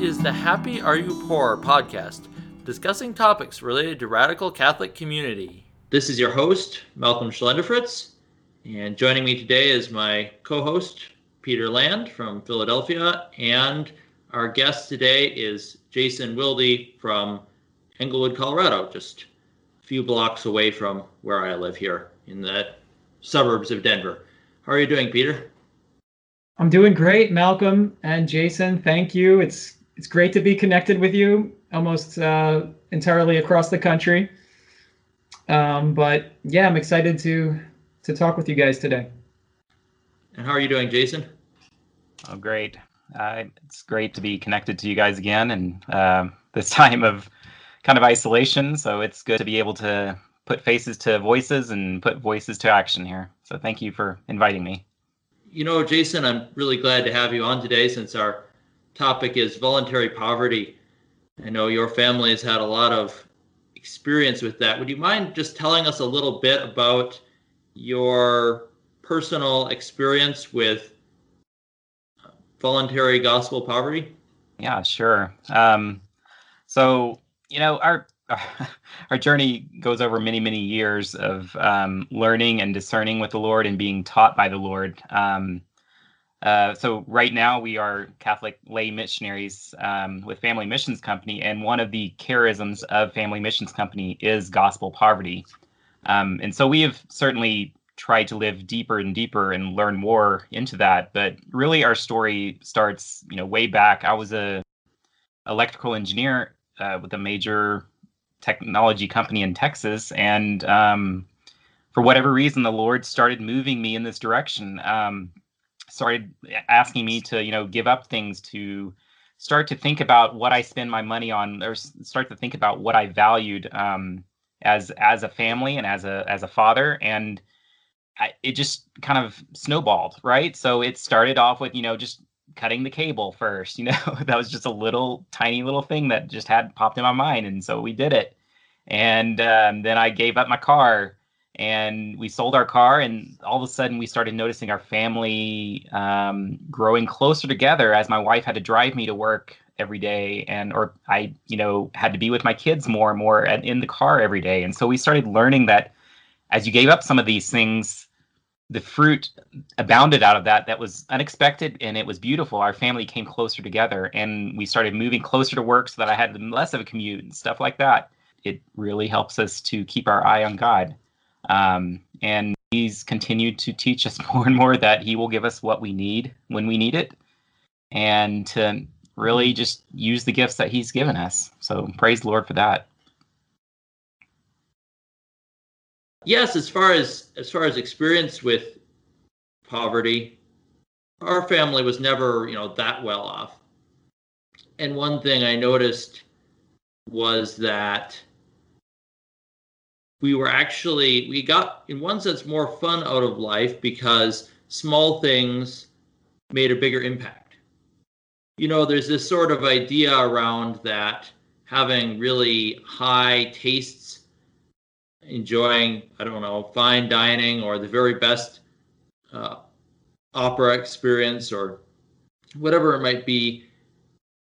is the Happy Are You Poor podcast, discussing topics related to radical Catholic community. This is your host, Malcolm Schlenderfritz, and joining me today is my co-host, Peter Land from Philadelphia, and our guest today is Jason Wilde from Englewood, Colorado, just a few blocks away from where I live here in the suburbs of Denver. How are you doing, Peter? I'm doing great, Malcolm and Jason. Thank you. It's it's great to be connected with you, almost uh, entirely across the country. Um, but yeah, I'm excited to to talk with you guys today. And how are you doing, Jason? Oh, great. Uh, it's great to be connected to you guys again, and uh, this time of kind of isolation. So it's good to be able to put faces to voices and put voices to action here. So thank you for inviting me. You know, Jason, I'm really glad to have you on today since our topic is voluntary poverty. I know your family has had a lot of experience with that. Would you mind just telling us a little bit about your personal experience with voluntary gospel poverty? Yeah, sure. Um, so, you know, our our journey goes over many many years of um, learning and discerning with the lord and being taught by the lord um, uh, so right now we are catholic lay missionaries um, with family missions company and one of the charisms of family missions company is gospel poverty um, and so we have certainly tried to live deeper and deeper and learn more into that but really our story starts you know way back i was a electrical engineer uh, with a major technology company in Texas, and um, for whatever reason, the Lord started moving me in this direction. Um, started asking me to, you know, give up things to start to think about what I spend my money on, or start to think about what I valued um, as as a family and as a as a father, and I, it just kind of snowballed, right? So it started off with, you know, just cutting the cable first you know? That was just a little tiny little thing that just had popped in my mind. And so we did it. And um, then i gave up my car and we sold our car and all of a sudden we started noticing our family um, growing closer together as my wife had to drive me to work every day and or i you know had to be with my kids more and more and in the car every day. And so we started learning that as you gave up some of these things the fruit abounded out of that that was unexpected and it was beautiful. Our family came closer together and we started moving closer to work so that i had less of a commute and stuff like that. It really helps us to keep our eye on god um, and he's continued to teach us more and more that he will give us what we need when we need it and to really just use the gifts that he's given us. So praise the lord for that. Yes as far as as far as experience with poverty our family was never you know that well off. And one thing i noticed was that we were actually we got in one sense more fun out of life because small things made a bigger impact you know there's this sort of idea around that having really high tastes enjoying, I don't know, fine dining or the very best uh, opera experience or whatever it might be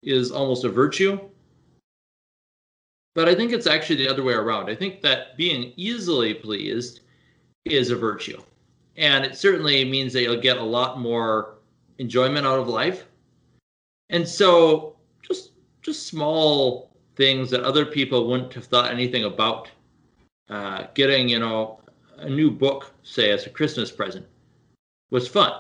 is almost a virtue. But I think it's actually the other way around. I think that being easily pleased is a virtue. And it certainly means that you'll get a lot more enjoyment out of life. And so just just small things that other people wouldn't have thought anything about uh, getting you know a new book, say as a Christmas present, was fun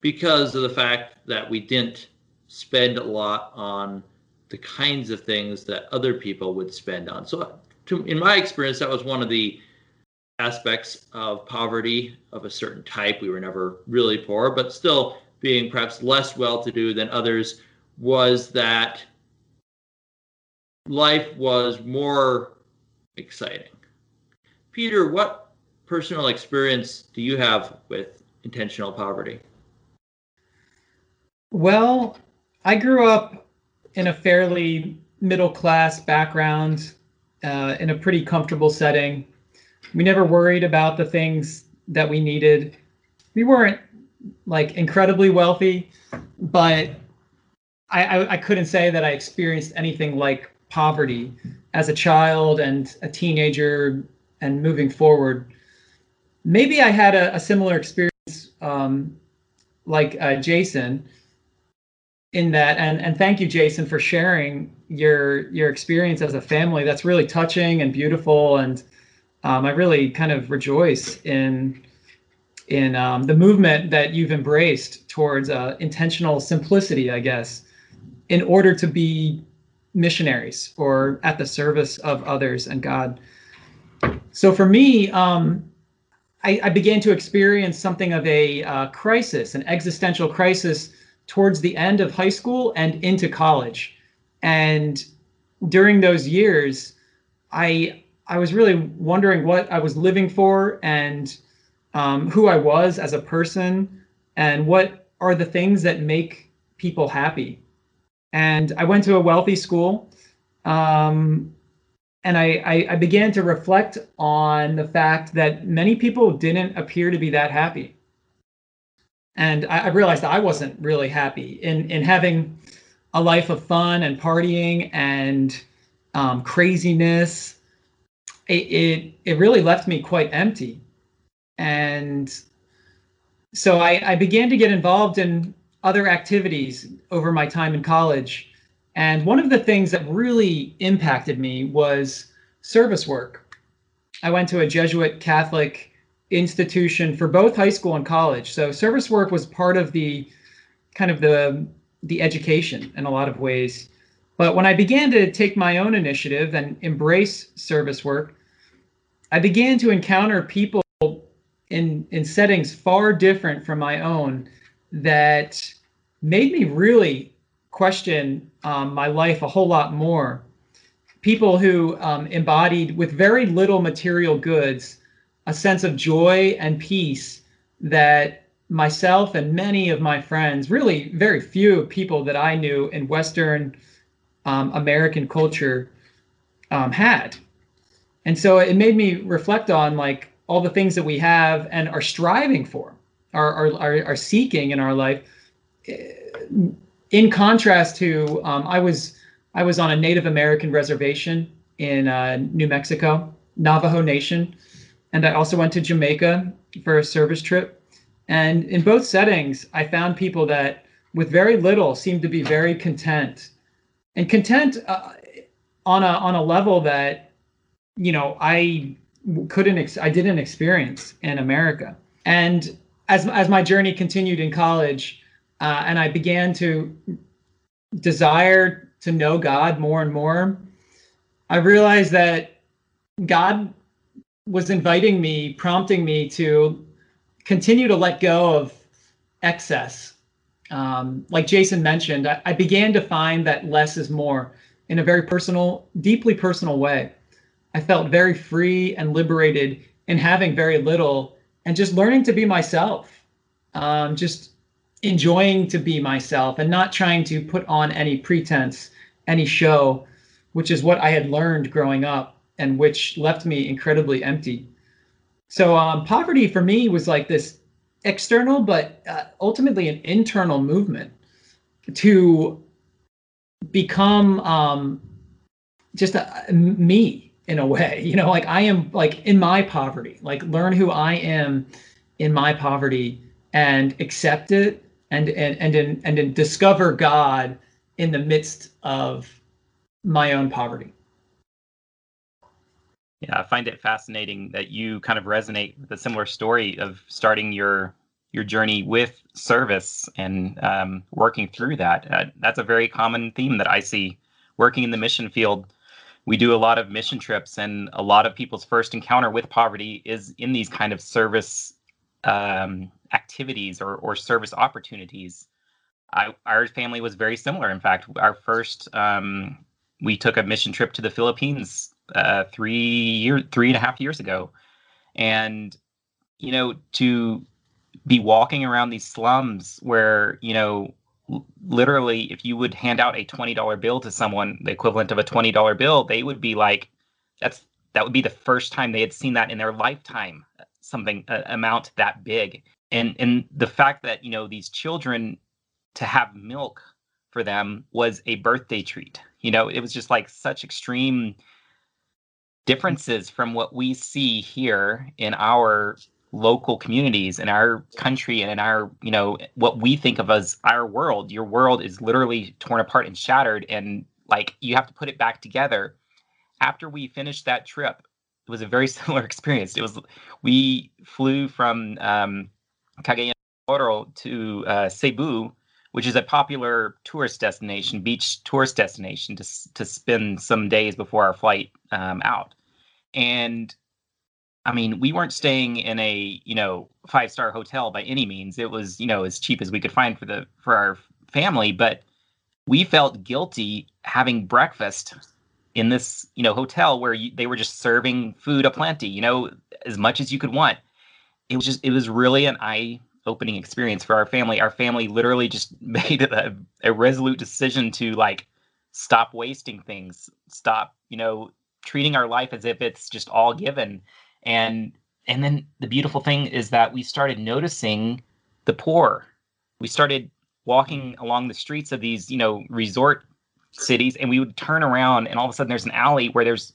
because of the fact that we didn't spend a lot on the kinds of things that other people would spend on. So, to, in my experience, that was one of the aspects of poverty of a certain type. We were never really poor, but still being perhaps less well to do than others was that life was more exciting. Peter, what personal experience do you have with intentional poverty? Well, I grew up in a fairly middle class background, uh, in a pretty comfortable setting. We never worried about the things that we needed. We weren't like incredibly wealthy, but I, I, I couldn't say that I experienced anything like poverty as a child and a teenager and moving forward. Maybe I had a, a similar experience um, like uh, Jason in that and and thank you Jason for sharing your your experience as a family. That's really touching and beautiful and um, I really kind of rejoice in in um, the movement that you've embraced towards uh, intentional simplicity I guess in order to be missionaries or at the service of others and God. So for me um, I, I, began to experience something of a uh, crisis an existential crisis towards the end of high school and into college. And during those years, I I was really wondering what I was living for and um, who I was as a person and what are the things that make people happy. And I went to a wealthy school, um, and I, I, I began to reflect on the fact that many people didn't appear to be that happy and I, I realized I wasn't really happy in in having a life of fun and partying and um, craziness. It, it it really left me quite empty, and so I, I began to get involved in other activities over my time in college. And one of the things that really impacted me was service work. I went to a Jesuit Catholic institution for both high school and college. So service work was part of the kind of the the education in a lot of ways. But when I began to take my own initiative and embrace service work, I began to encounter people in in settings far different from my own that made me really question um, my life a whole lot more. People who um, embodied with very little material goods a sense of joy and peace that myself and many of my friends, really very few people that I knew in Western um, American culture, um, had. And so it made me reflect on like all the things that we have and are striving for, are, are, are, are seeking in our life. In contrast to, um, I was I was on a Native American reservation in uh, New Mexico, Navajo Nation, and I also went to Jamaica for a service trip. And in both settings, I found people that, with very little, seemed to be very content, and content uh, on a on a level that, you know, I couldn't ex- I didn't experience in America. And as as my journey continued in college, uh, and I began to desire to know God more and more, I realized that God was inviting me, prompting me to continue to let go of excess. Um, like Jason mentioned, I, I began to find that less is more in a very personal, deeply personal way. I felt very free and liberated in having very little and just learning to be myself, um, just enjoying to be myself and not trying to put on any pretense, any show, which is what I had learned growing up and which left me incredibly empty. So um, poverty for me was like this external, but uh, ultimately an internal movement to become um, just a, me in a way. You know, like I am like in my poverty, like learn who I am in my poverty and accept it and and and and, and discover God in the midst of my own poverty. Yeah, I find it fascinating that you kind of resonate with a similar story of starting your your journey with service and um, working through that. Uh, that's a very common theme that I see working in the mission field. We do a lot of mission trips, and a lot of people's first encounter with poverty is in these kind of service um, activities or, or service opportunities. I, our family was very similar. In fact, our first um, we took a mission trip to the Philippines uh, three year, three and a half years ago, and you know to be walking around these slums where you know literally if you would hand out a $20 bill to someone the equivalent of a $20 bill they would be like that's that would be the first time they had seen that in their lifetime something uh, amount that big and and the fact that you know these children to have milk for them was a birthday treat. You know, it was just like such extreme differences from what we see here in our local communities in our country and in our you know what we think of as our world. Your world is literally torn apart and shattered and like you have to put it back together. After we finished that trip it was a very similar experience. It was we flew from um, Cagayan to uh, Cebu which is a popular tourist destination beach tourist destination to, to spend some days before our flight um, out and I mean, we weren't staying in a, you know, five star hotel by any means. It was, you know, as cheap as we could find for the for our family, but we felt guilty having breakfast in this, you know, hotel where you, they were just serving food aplenty, you know, as much as you could want. It was just it was really an eye opening experience for our family. Our family literally just made a, a resolute decision to like stop wasting things, stop, you know, treating our life as if it's just all given. And and then the beautiful thing is that we started noticing the poor. We started walking along the streets of these you know resort cities and we would turn around and all of a sudden there's an alley where there's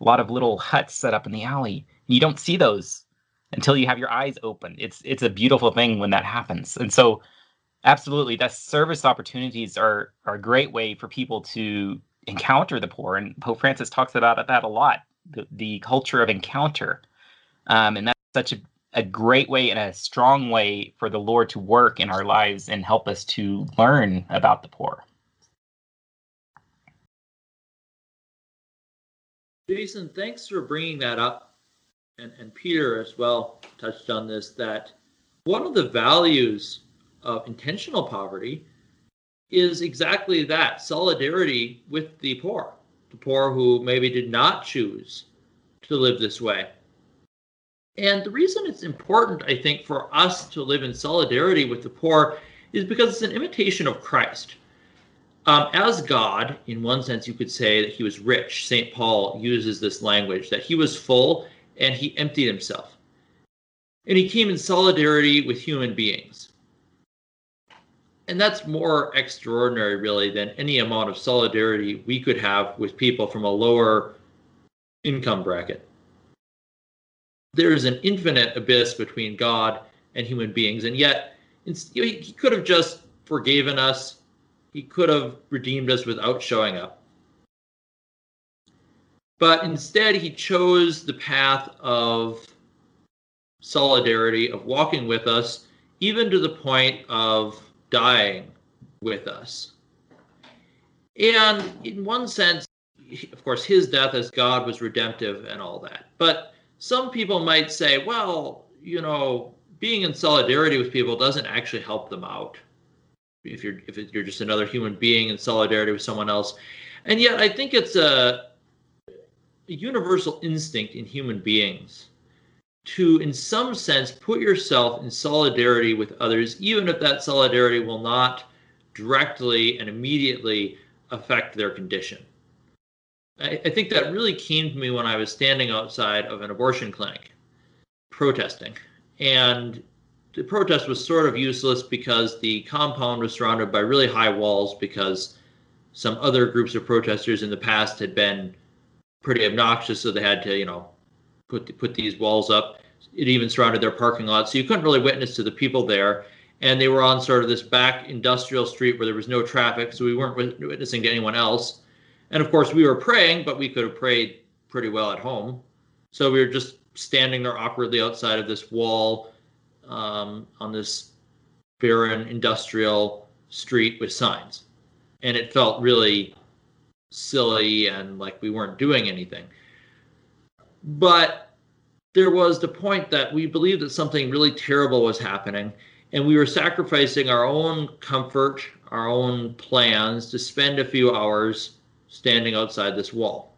a lot of little huts set up in the alley. You don't see those until you have your eyes open. It's it's a beautiful thing when that happens. And so absolutely that service opportunities are are a great way for people to encounter the poor and pope francis talks about that a lot the, the culture of encounter. Um, and that's such a, a great way and a strong way for the Lord to work in our lives and help us to learn about the poor. Jason, thanks for bringing that up. And, and Peter as well touched on this that one of the values of intentional poverty is exactly that solidarity with the poor the poor who maybe did not choose to live this way. And the reason it's important, I think, for us to live in solidarity with the poor is because it's an imitation of Christ. Um, as God, in one sense, you could say that he was rich. St. Paul uses this language that he was full and he emptied himself. And he came in solidarity with human beings and that's more extraordinary really than any amount of solidarity we could have with people from a lower income bracket. There's an infinite abyss between god and human beings and yet he could have just forgiven us. He could have redeemed us without showing up. But instead he chose the path of solidarity of walking with us even to the point of dying with us. And in one sense, of course, his death as God was redemptive and all that. But some people might say, well, you know, being in solidarity with people doesn't actually help them out. If you're if you're just another human being in solidarity with someone else, and yet I think it's a, a universal instinct in human beings to, in some sense, put yourself in solidarity with others, even if that solidarity will not directly and immediately affect their condition. I, I, think that really came to me when I was standing outside of an abortion clinic protesting. And the protest was sort of useless because the compound was surrounded by really high walls because some other groups of protesters in the past had been pretty obnoxious, so they had to, you know, put put these walls up. It even surrounded their parking lot, so you couldn't really witness to the people there. And they were on sort of this back industrial street where there was no traffic, so we weren't witnessing to anyone else. And of course, we were praying, but we could have prayed pretty well at home. So we were just standing there awkwardly outside of this wall um, on this barren industrial street with signs. And it felt really silly and like we weren't doing anything. But there was the point that we believed that something really terrible was happening, and we were sacrificing our own comfort, our own plans to spend a few hours standing outside this wall.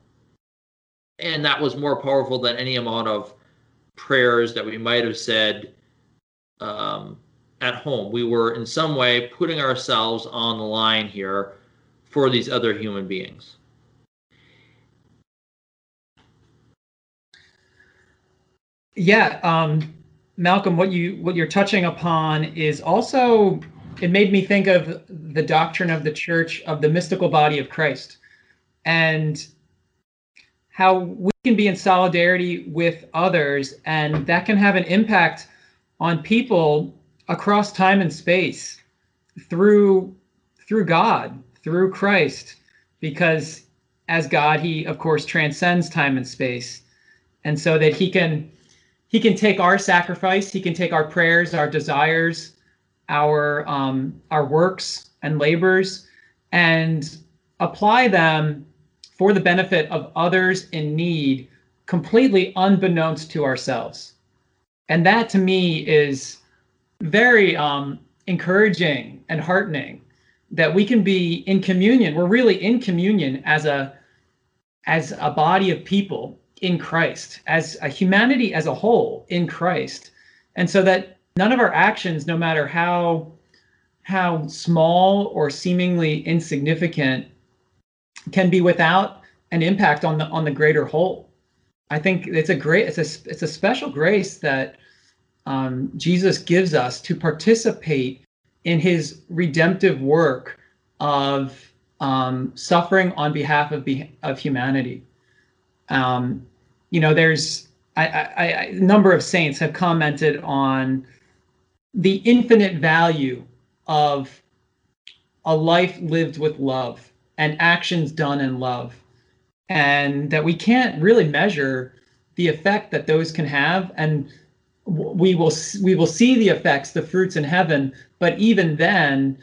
And that was more powerful than any amount of prayers that we might have said um, at home. We were in some way putting ourselves on the line here for these other human beings. Yeah, um, Malcolm, what you what you're touching upon is also it made me think of the doctrine of the church of the mystical body of Christ and how we can be in solidarity with others and that can have an impact on people across time and space through through God, through Christ because as God he of course transcends time and space. And so that he can he can take our sacrifice, he can take our prayers, our desires, our um, our works and labors, and apply them for the benefit of others in need, completely unbeknownst to ourselves. And that to me is very um, encouraging and heartening that we can be in communion. We're really in communion as a as a body of people in Christ, as a humanity as a whole in Christ. And so that none of our actions, no matter how how small or seemingly insignificant, can be without an impact on the on the greater whole. I think it's a great it's a it's a special grace that um, Jesus gives us to participate in His redemptive work of um, suffering on behalf of be, of humanity. Um, you know, there's I, I, I, a number of saints have commented on the infinite value of a life lived with love and actions done in love, and that we can't really measure the effect that those can have, and we will we will see the effects, the fruits in heaven, but even then,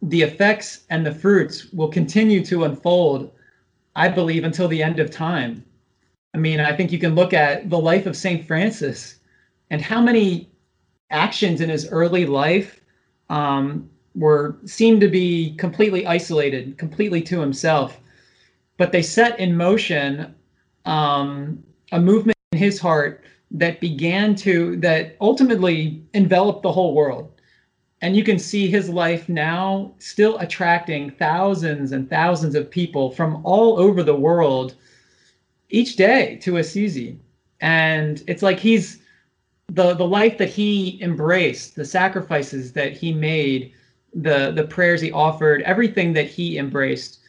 the effects and the fruits will continue to unfold, I believe, until the end of time. I mean, I think you can look at the life of St. Francis and how many actions in his early life um, were seemed to be completely isolated, completely to himself, but they set in motion um, a movement in his heart that began to that ultimately enveloped the whole world. And you can see his life now still attracting thousands and thousands of people from all over the world each day to Assisi. And it's like he's the the life that he embraced, the sacrifices that he made, the the prayers he offered, everything that he embraced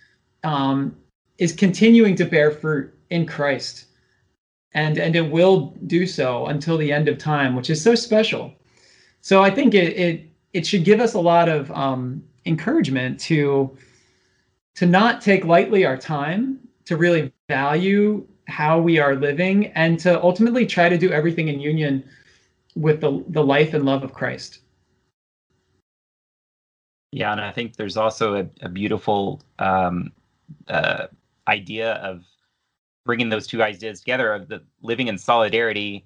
um, is continuing to bear fruit in Christ. And and it will do so until the end of time, which is so special. So I think it it it should give us a lot of um, encouragement to to not take lightly our time, to really value how we are living and to ultimately try to do everything in union with the, the life and love of Christ. Yeah, and I think there's also a, a beautiful um, uh, idea of bringing those two ideas together of the living in solidarity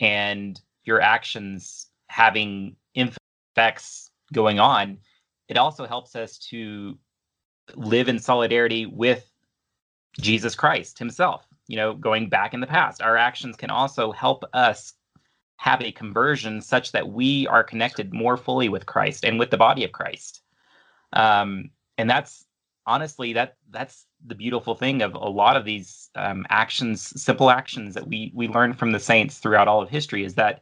and your actions having effects going on. It also helps us to live in solidarity with Jesus Christ himself you know, going back in the past. Our actions can also help us have a conversion such that we are connected more fully with Christ and with the body of Christ. Um, and that's honestly that that's the beautiful thing of a lot of these um, actions, simple actions that we we learn from the saints throughout all of history is that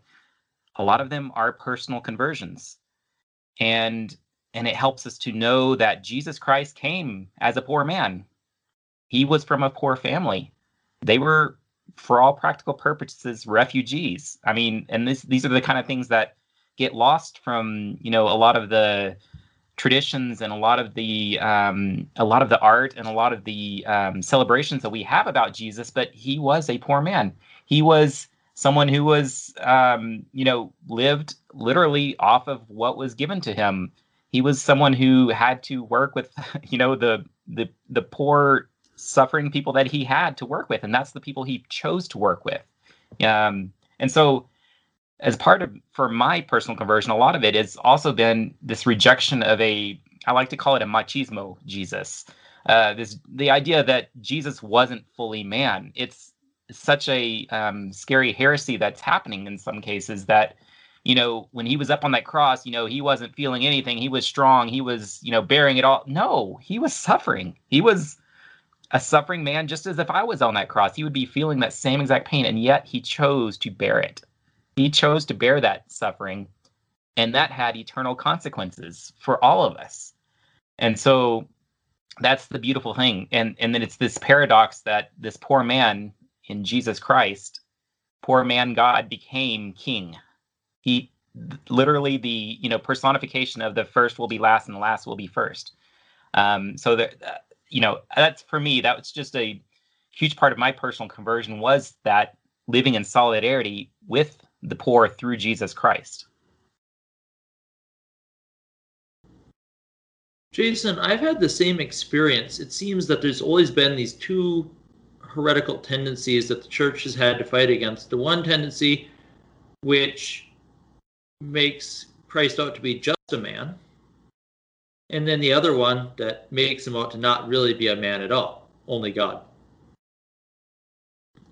a lot of them are personal conversions, and and it helps us to know that Jesus Christ came as a poor man. He was from a poor family they were for all practical purposes refugees. I mean and this these are the kind of things that get lost from you know a lot of the traditions and a lot of the um, a lot of the art and a lot of the um, celebrations that we have about jesus but he was a poor man. He was someone who was um, you know lived literally off of what was given to him. He was someone who had to work with you know the the the poor suffering people that he had to work with, and that's the people he chose to work with. Um, and so, as part of for my personal conversion, a lot of it has also been this rejection of a I like to call it a machismo Jesus. Uh, this the idea that Jesus wasn't fully man. It's such a um, scary heresy that's happening in some cases that you know when he was up on that cross you know he wasn't feeling anything he was strong he was you know bearing it all no he was suffering he was a suffering man, just as if I was on that cross, he would be feeling that same exact pain, and yet he chose to bear it. He chose to bear that suffering, and that had eternal consequences for all of us. And so that's the beautiful thing. And and then it's this paradox that this poor man in Jesus Christ, poor man God became king. He literally the you know personification of the first will be last and the last will be first. Um, so that you know that's for me that was just a huge part of my personal conversion was that living in solidarity with the poor through Jesus Christ. Jason, I've had the same experience. It seems that there's always been these two heretical tendencies that the church has had to fight against. The one tendency, which makes Christ out to be just a man, and then the other one that makes him out to not really be a man at all, only God.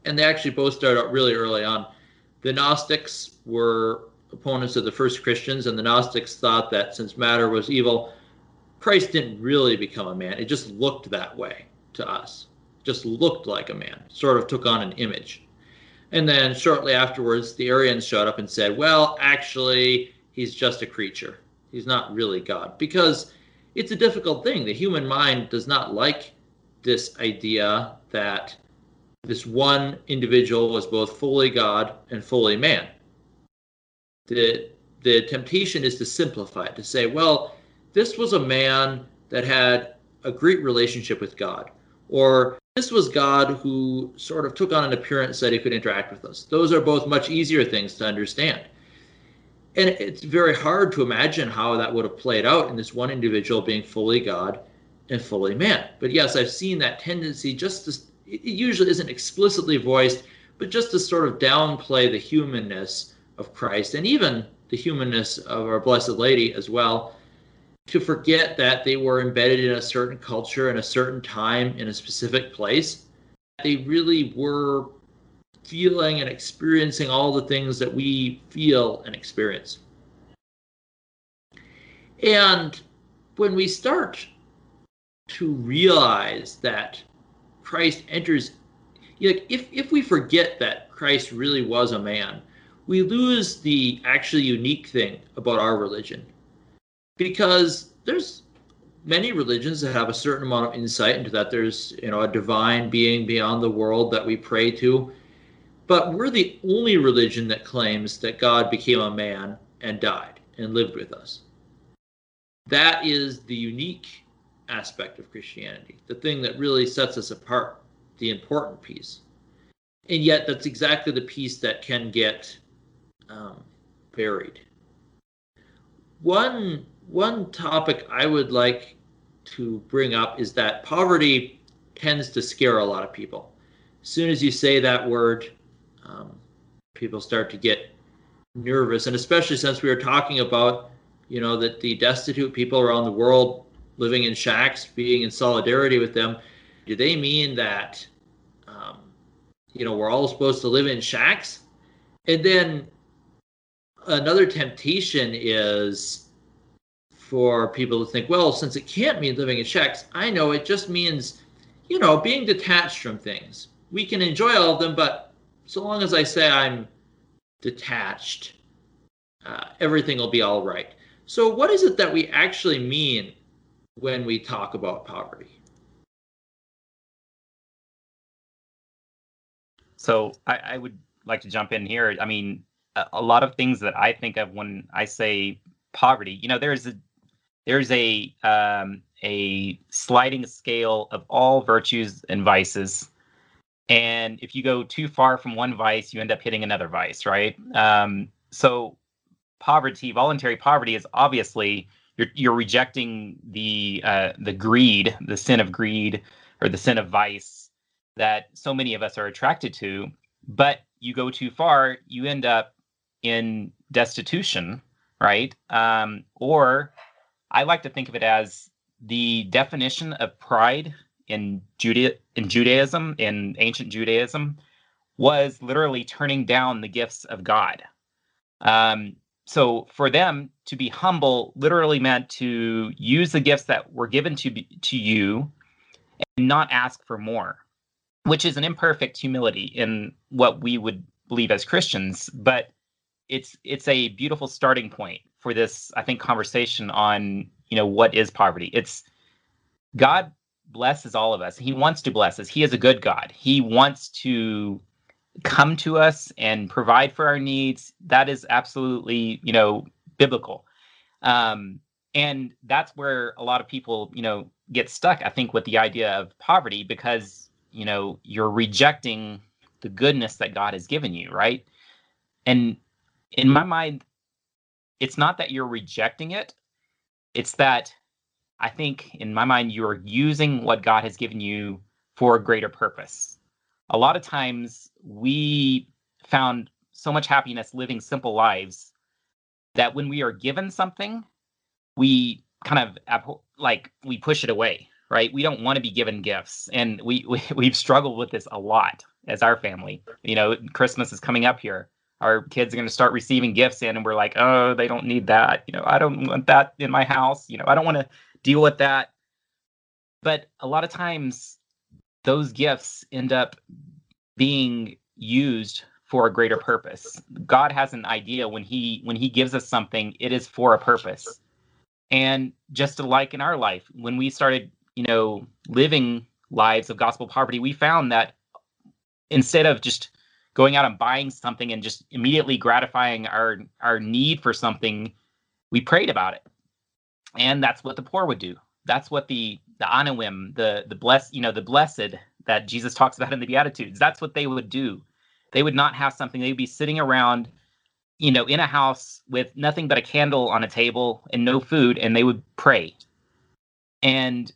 And they actually both start out really early on. The Gnostics were opponents of the first Christians, and the Gnostics thought that since matter was evil, Christ didn't really become a man. It just looked that way to us. Just looked like a man, sort of took on an image. And then shortly afterwards, the Arians showed up and said, well, actually, he's just a creature. He's not really God. Because it's a difficult thing. The human mind does not like this idea that this one individual was both fully God and fully man. The, the temptation is to simplify it, to say, well, this was a man that had a great relationship with God, or this was God who sort of took on an appearance that he could interact with us. Those are both much easier things to understand. And it's very hard to imagine how that would have played out in this one individual being fully God and fully man. But yes, I've seen that tendency just to, it usually isn't explicitly voiced, but just to sort of downplay the humanness of Christ and even the humanness of our Blessed Lady as well to forget that they were embedded in a certain culture in a certain time in a specific place. They really were feeling and experiencing all the things that we feel and experience. And when we start to realize that Christ enters, like if, if we forget that Christ really was a man, we lose the actually unique thing about our religion. Because there's many religions that have a certain amount of insight into that. There's you know a divine being beyond the world that we pray to but we're the only religion that claims that god became a man and died and lived with us. That is the unique aspect of christianity the thing that really sets us apart the important piece. And yet that's exactly the piece that can get um, buried one one topic I would like to bring up is that poverty tends to scare a lot of people. As soon as you say that word, um, people start to get nervous, and especially since we were talking about, you know, that the destitute people around the world living in shacks, being in solidarity with them, do they mean that, um, you know, we're all supposed to live in shacks? And then another temptation is for people to think, well, since it can't mean living in shacks, I know it just means, you know, being detached from things. We can enjoy all of them, but so long as I say I'm detached, uh, everything will be all right. So, what is it that we actually mean when we talk about poverty? So, I, I would like to jump in here. I mean, a, a lot of things that I think of when I say poverty, you know, there's a there's a um, a sliding scale of all virtues and vices and if you go too far from one vice you end up hitting another vice right? Um, so poverty voluntary poverty is obviously you're, you're rejecting the uh, the greed the sin of greed or the sin of vice that so many of us are attracted to but you go too far you end up in destitution right? Um, or I like to think of it as the definition of pride in Juda- in Judaism, in ancient Judaism, was literally turning down the gifts of God. Um, so for them to be humble literally meant to use the gifts that were given to be, to you and not ask for more, which is an imperfect humility in what we would believe as Christians. But it's it's a beautiful starting point for this i think conversation on you know what is poverty it's god blesses all of us. He wants to bless us. He is a good god. He wants to come to us and provide for our needs. That is absolutely you know biblical. Um and that's where a lot of people you know get stuck i think with the idea of poverty because you know you're rejecting the goodness that god has given you right? And in my mind it's not that you're rejecting it. It's that i think in my mind you're using what god has given you for a greater purpose. A lot of times we found so much happiness living simple lives that when we are given something we kind of like we push it away right? We don't want to be given gifts and we, we we've struggled with this a lot as our family. You know christmas is coming up here. Our kids are going to start receiving gifts in and we're like oh they don't need that. You know i don't want that in my house. You know i don't want to deal with that. But a lot of times those gifts end up being used for a greater purpose. God has an idea when he when he gives us something it is for a purpose. And just like in our life when we started you know living lives of gospel poverty we found that instead of just going out and buying something and just immediately gratifying our our need for something we prayed about it and that's what the poor would do. That's what the the anawim the the blessed you know the blessed that jesus talks about in the beatitudes that's what they would do. They would not have something. They'd be sitting around you know in a house with nothing but a candle on a table and no food and they would pray. And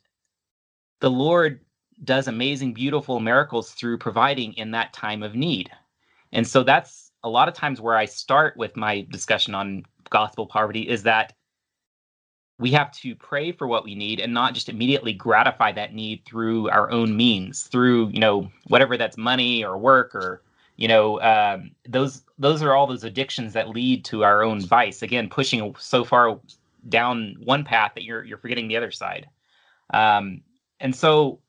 the lord does amazing beautiful miracles through providing in that time of need. And so that's a lot of times where I start with my discussion on gospel poverty is that we have to pray for what we need and not just immediately gratify that need through our own means, through, you know, whatever that's money or work or, you know, um, those those are all those addictions that lead to our own vice. Again, pushing so far down one path that you're you're forgetting the other side. Um, and so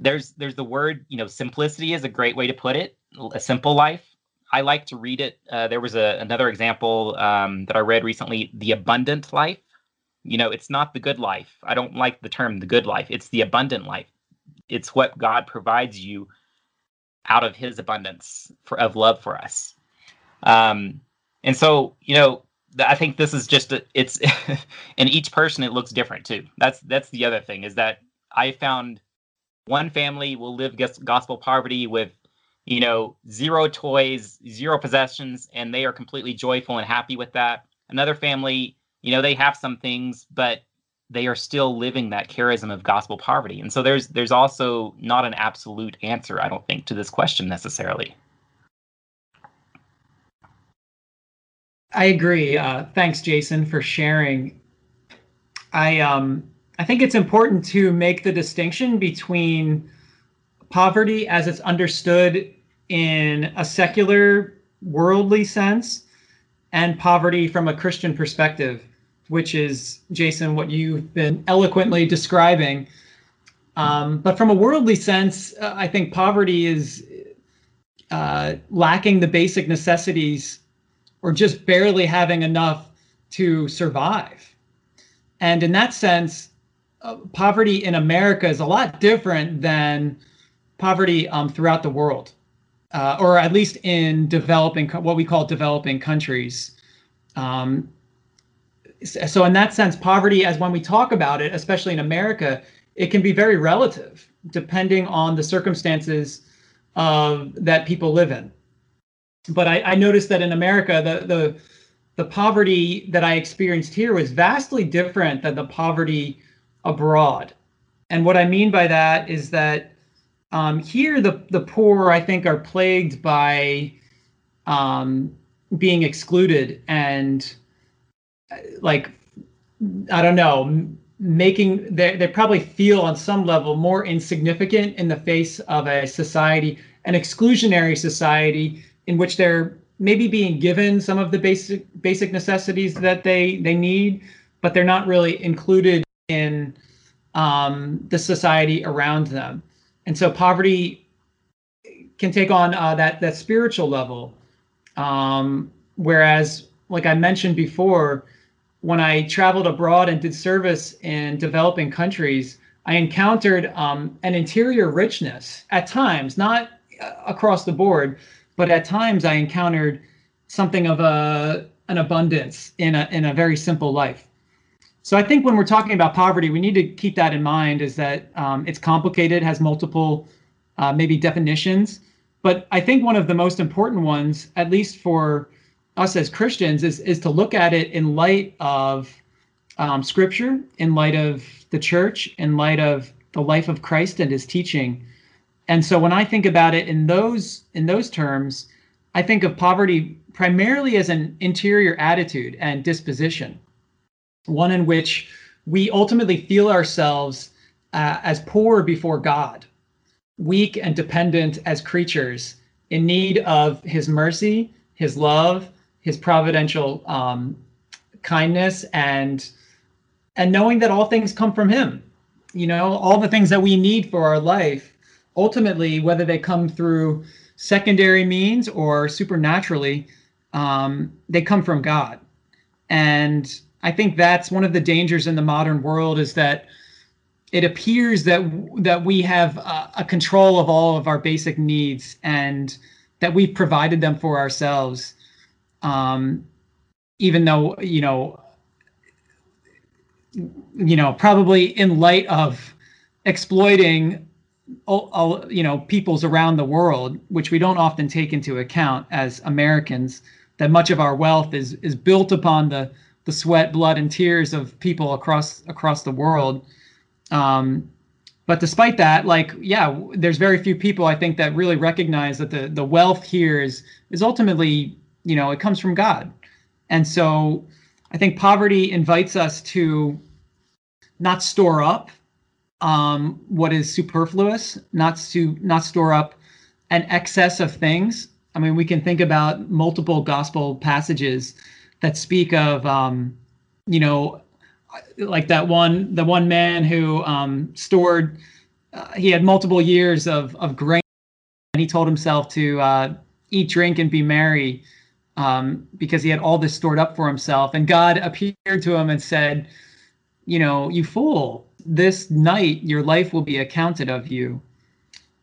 there's there's the word, you know, simplicity is a great way to put it a simple life. I like to read it. Uh, there was a, another example um, that I read recently, the abundant life. You know, it's not the good life. I don't like the term the good life. It's the abundant life. It's what God provides you out of His abundance for, of love for us. Um, and so, you know, I think this is just a, it's in each person it looks different too. That's that's the other thing is that I found one family will live gospel poverty with you know, zero toys, zero possessions, and they are completely joyful and happy with that. Another family, you know, they have some things, but they are still living that charism of gospel poverty. And so there's there's also not an absolute answer, I don't think, to this question necessarily. I agree. Uh, thanks, Jason, for sharing. I um I think it's important to make the distinction between poverty as it's understood in a secular, worldly sense, and poverty from a Christian perspective, which is, Jason, what you've been eloquently describing. Um, but from a worldly sense, uh, I think poverty is uh, lacking the basic necessities or just barely having enough to survive. And in that sense, uh, poverty in America is a lot different than poverty um, throughout the world uh, or at least in developing what we call developing countries. Um, so in that sense, poverty, as when we talk about it, especially in America, it can be very relative depending on the circumstances of that people live in. But I, I noticed that in America, the the the poverty that I experienced here was vastly different than the poverty abroad. And what I mean by that is that um, here, the the poor, I think, are plagued by um, being excluded and like I don't know, making they they probably feel on some level more insignificant in the face of a society, an exclusionary society in which they're maybe being given some of the basic basic necessities that they they need, but they're not really included in um, the society around them. And so poverty can take on uh, that that spiritual level. Um, whereas, like I mentioned before, when I traveled abroad and did service in developing countries, I encountered um, an interior richness at times, not uh, across the board, but at times I encountered something of a an abundance in a in a very simple life. So I think when we're talking about poverty, we need to keep that in mind. Is that um, it's complicated, has multiple uh, maybe definitions, but I think one of the most important ones, at least for us as Christians, is is to look at it in light of um, Scripture, in light of the church, in light of the life of Christ and His teaching. And so when I think about it in those in those terms, I think of poverty primarily as an interior attitude and disposition, one in which we ultimately feel ourselves uh, as poor before God, weak and dependent as creatures in need of His mercy, His love, His providential um, kindness, and and knowing that all things come from Him. You know, all the things that we need for our life, ultimately, whether they come through secondary means or supernaturally, um, they come from God. And I think that's one of the dangers in the modern world is that it appears that that we have a, a control of all of our basic needs and that we've provided them for ourselves. Um, even though you know, you know, probably in light of exploiting all, all, you know peoples around the world which we don't often take into account as americans that much of our wealth is is built upon the the sweat blood and tears of people across across the world. Um, but despite that like yeah there's very few people i think that really recognize that the the wealth here is is ultimately you know it comes from god. And so i think poverty invites us to not store up um, what is superfluous, not to not store up an excess of things. I mean, we can think about multiple gospel passages that speak of, um, you know, like that one, the one man who um, stored, uh, he had multiple years of of grain, and he told himself to uh, eat, drink, and be merry, um, because he had all this stored up for himself. And God appeared to him and said, you know, you fool, this night your life will be accounted of you.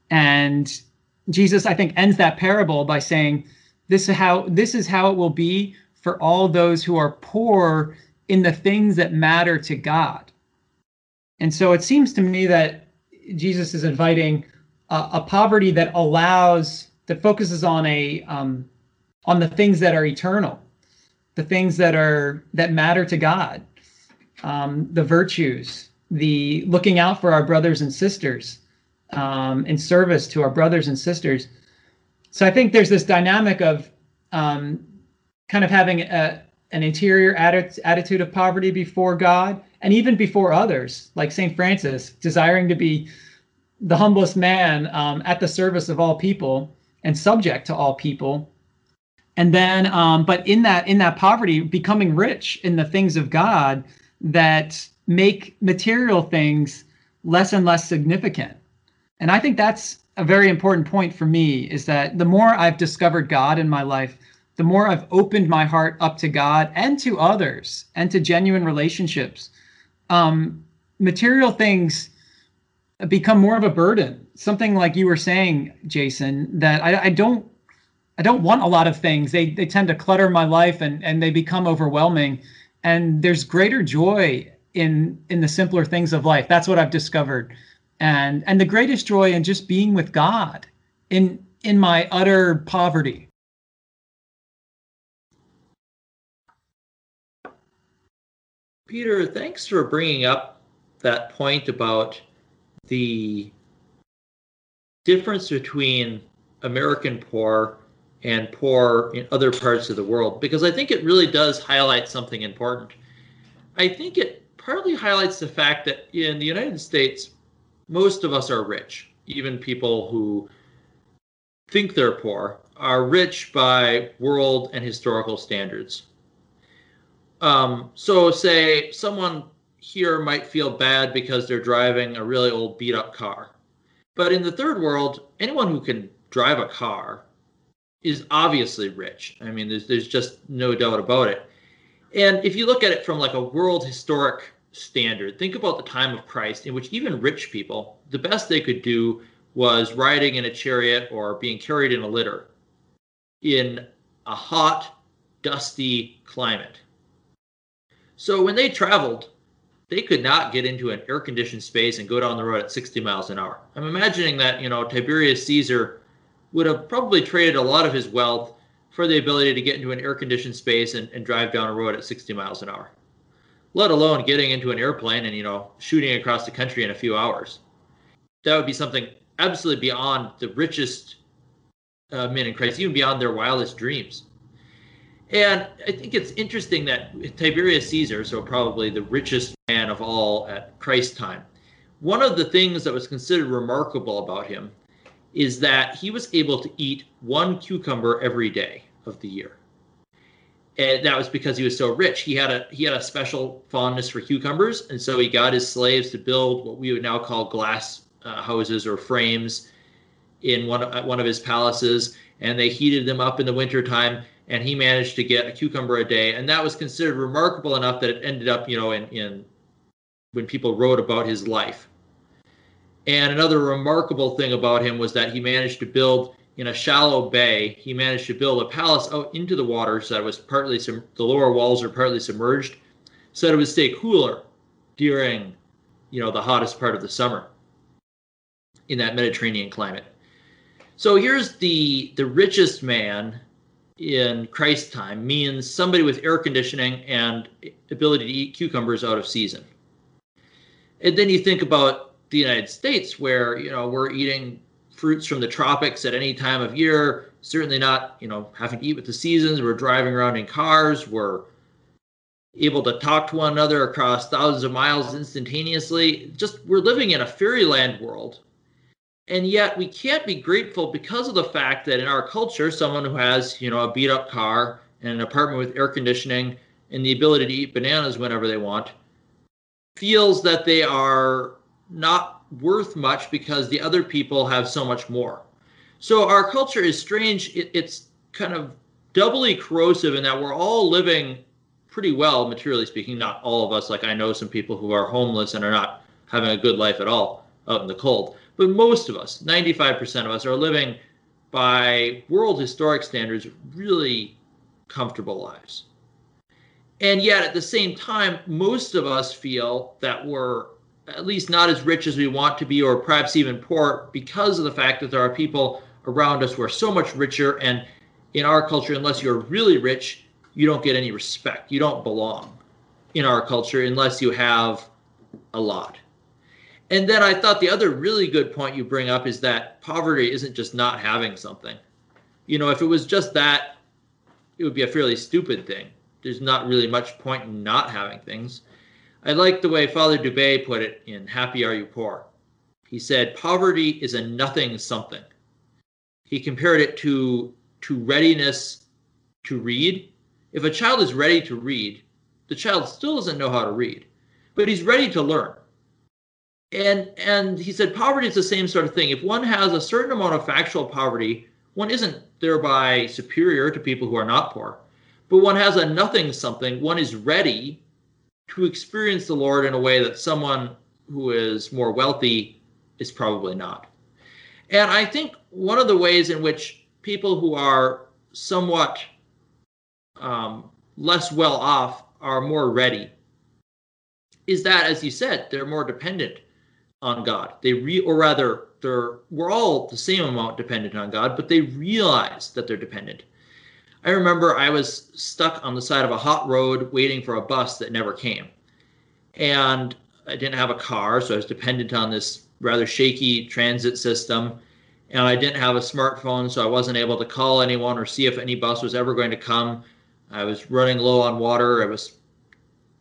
And Jesus, I think, ends that parable by saying, This is how this is how it will be for all those who are poor in the things that matter to God. And so it seems to me that Jesus is inviting a, a poverty that allows that focuses on a um, on the things that are eternal, the things that are that matter to God, um, the virtues, the looking out for our brothers and sisters um, in service to our brothers and sisters. So I think there's this dynamic of um, kind of having a, an interior atti- attitude of poverty before God and even before others, like St. Francis, desiring to be the humblest man um, at the service of all people and subject to all people. And then, um, but in that in that poverty, becoming rich in the things of God that make material things less and less significant. And I think that's a very important point for me is that the more I've discovered God in my life, the more I've opened my heart up to God and to others and to genuine relationships, um, material things become more of a burden. Something like you were saying, Jason, that I, I don't I don't want a lot of things. They they tend to clutter my life and and they become overwhelming. And there's greater joy in in the simpler things of life that's what i've discovered and and the greatest joy in just being with god in in my utter poverty peter thanks for bringing up that point about the difference between american poor and poor in other parts of the world because i think it really does highlight something important i think it partly highlights the fact that in the United States, most of us are rich. Even people who think they're poor are rich by world and historical standards. Um, so, say someone here might feel bad because they're driving a really old beat up car. But in the third world, anyone who can drive a car is obviously rich. I mean, there's there's just no doubt about it. And if you look at it from like a world historic standard, think about the time of Christ in which even rich people, the best they could do was riding in a chariot or being carried in a litter in a hot, dusty climate. So when they traveled, they could not get into an air conditioned space and go down the road at 60 miles an hour. I'm imagining that, you know, Tiberius Caesar would have probably traded a lot of his wealth for the ability to get into an air conditioned space and, and drive down a road at 60 miles an hour, let alone getting into an airplane and, you know, shooting across the country in a few hours. That would be something absolutely beyond the richest uh, men in Christ, even beyond their wildest dreams. And I think it's interesting that Tiberius Caesar, so probably the richest man of all at Christ's time, one of the things that was considered remarkable about him is that he was able to eat one cucumber every day of the year. And that was because he was so rich. He had a he had a special fondness for cucumbers, and so he got his slaves to build what we would now call glass uh, houses or frames in one of, one of his palaces, and they heated them up in the wintertime and he managed to get a cucumber a day, and that was considered remarkable enough that it ended up, you know, in, in when people wrote about his life. And another remarkable thing about him was that he managed to build in a shallow bay. He managed to build a palace out into the water so that was partly some the lower walls are partly submerged, so that it would stay cooler during, you know, the hottest part of the summer in that Mediterranean climate. So here's the the richest man in Christ's time means somebody with air conditioning and ability to eat cucumbers out of season. And then you think about the United States, where you know we're eating fruits from the tropics at any time of year. Certainly not, you know, having to eat with the seasons. We're driving around in cars. We're able to talk to one another across thousands of miles instantaneously. Just we're living in a fairyland world and yet we can't be grateful because of the fact that in our culture someone who has you know a beat up car and an apartment with air conditioning and the ability to eat bananas whenever they want feels that they are not worth much because the other people have so much more. So our culture is strange. It, it's kind of doubly corrosive in that we're all living pretty well materially speaking. Not all of us. Like i know some people who are homeless and are not having a good life at all out in the cold. But most of us, 95% of us, are living by world historic standards really comfortable lives. And yet, at the same time, most of us feel that we're at least not as rich as we want to be, or perhaps even poor, because of the fact that there are people around us who are so much richer. And in our culture, unless you're really rich, you don't get any respect. You don't belong in our culture unless you have a lot. And then I thought the other really good point you bring up is that poverty isn't just not having something. You know, if it was just that, it would be a fairly stupid thing. There's not really much point in not having things. I like the way Father Dubay put it in Happy Are You Poor. He said, Poverty is a nothing something. He compared it to, to readiness to read. If a child is ready to read, the child still doesn't know how to read, but he's ready to learn and and he said poverty is the same sort of thing if one has a certain amount of factual poverty one isn't thereby superior to people who are not poor but one has a nothing something one is ready to experience the lord in a way that someone who is more wealthy is probably not and i think one of the ways in which people who are somewhat um, less well off are more ready is that as you said they're more dependent on God. They re or rather they're we're all the same amount dependent on God, but they realize that they're dependent. I remember I was stuck on the side of a hot road waiting for a bus that never came. And I didn't have a car, so I was dependent on this rather shaky transit system. And I didn't have a smartphone, so I wasn't able to call anyone or see if any bus was ever going to come. I was running low on water. I was